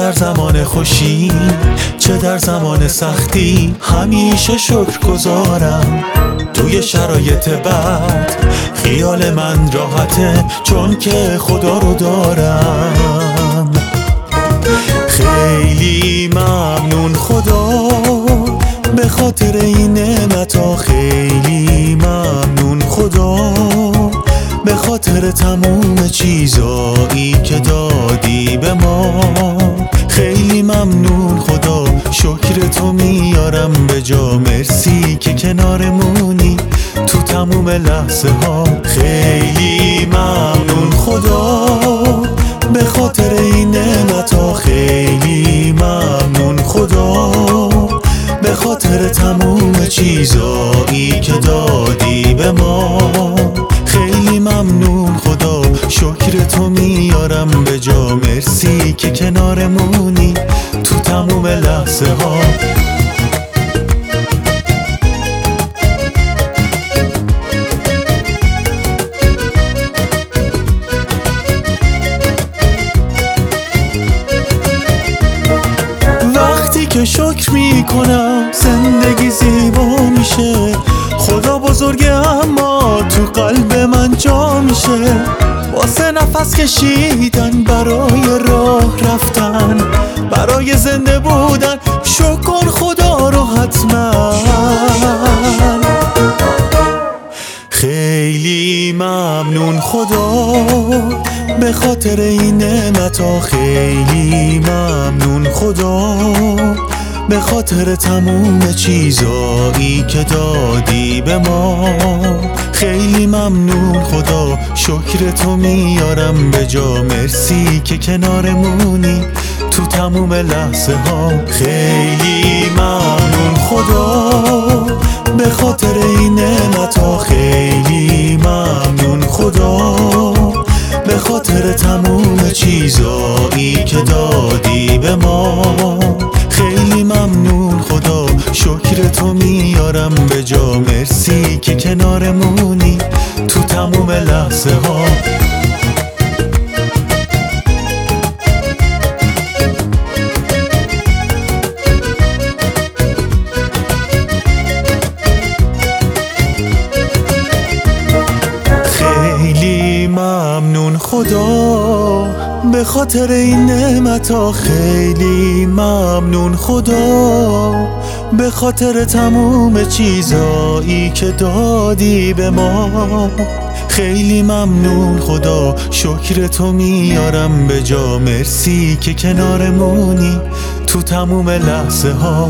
در زمان خوشی چه در زمان سختی همیشه شکر گذارم توی شرایط بد خیال من راحته چون که خدا رو دارم. خیلی ممنون خدا به خاطر این نعمتا خیلی ممنون خدا به خاطر تموم چیزایی که دادی به ما. شکر تو میارم به جا. مرسی که کنارمونی. تو تموم لحظه ها. خیلی ممنون. خدا به خاطر این نعمتا خیلی ممنون. خدا به خاطر تموم چیزایی که دادی به ما. تموم لحظه ها. وقتی که شکر می‌کنم زندگی زیبا میشه. خدا بزرگه اما تو قلب من جا میشه. واسه نفس کشیدن برای راه رفتن. برای زنده بودن شکر خدا رو حتما. خیلی ممنون خدا به خاطر این نعمتا خیلی ممنون خدا به خاطر تموم چیزایی که دادی به ما. خیلی ممنون خدا شکر تو میارم به جا. مرسی که کنارمونی. تموم لحظه ها. خیلی ممنون خدا به خاطر این نعمتا خیلی ممنون خدا به خاطر تموم چیزایی که دادی به ما. خیلی ممنون خدا شکر تو میارم به جا. مرسی که کنارمونی خدا به خاطر این نعمتا خیلی ممنون خدا. به خاطر تموم چیزایی که دادی به ما خیلی ممنون خدا. شکر تو میارم به جا. مرسی که کنارمونی تو تموم لحظه ها.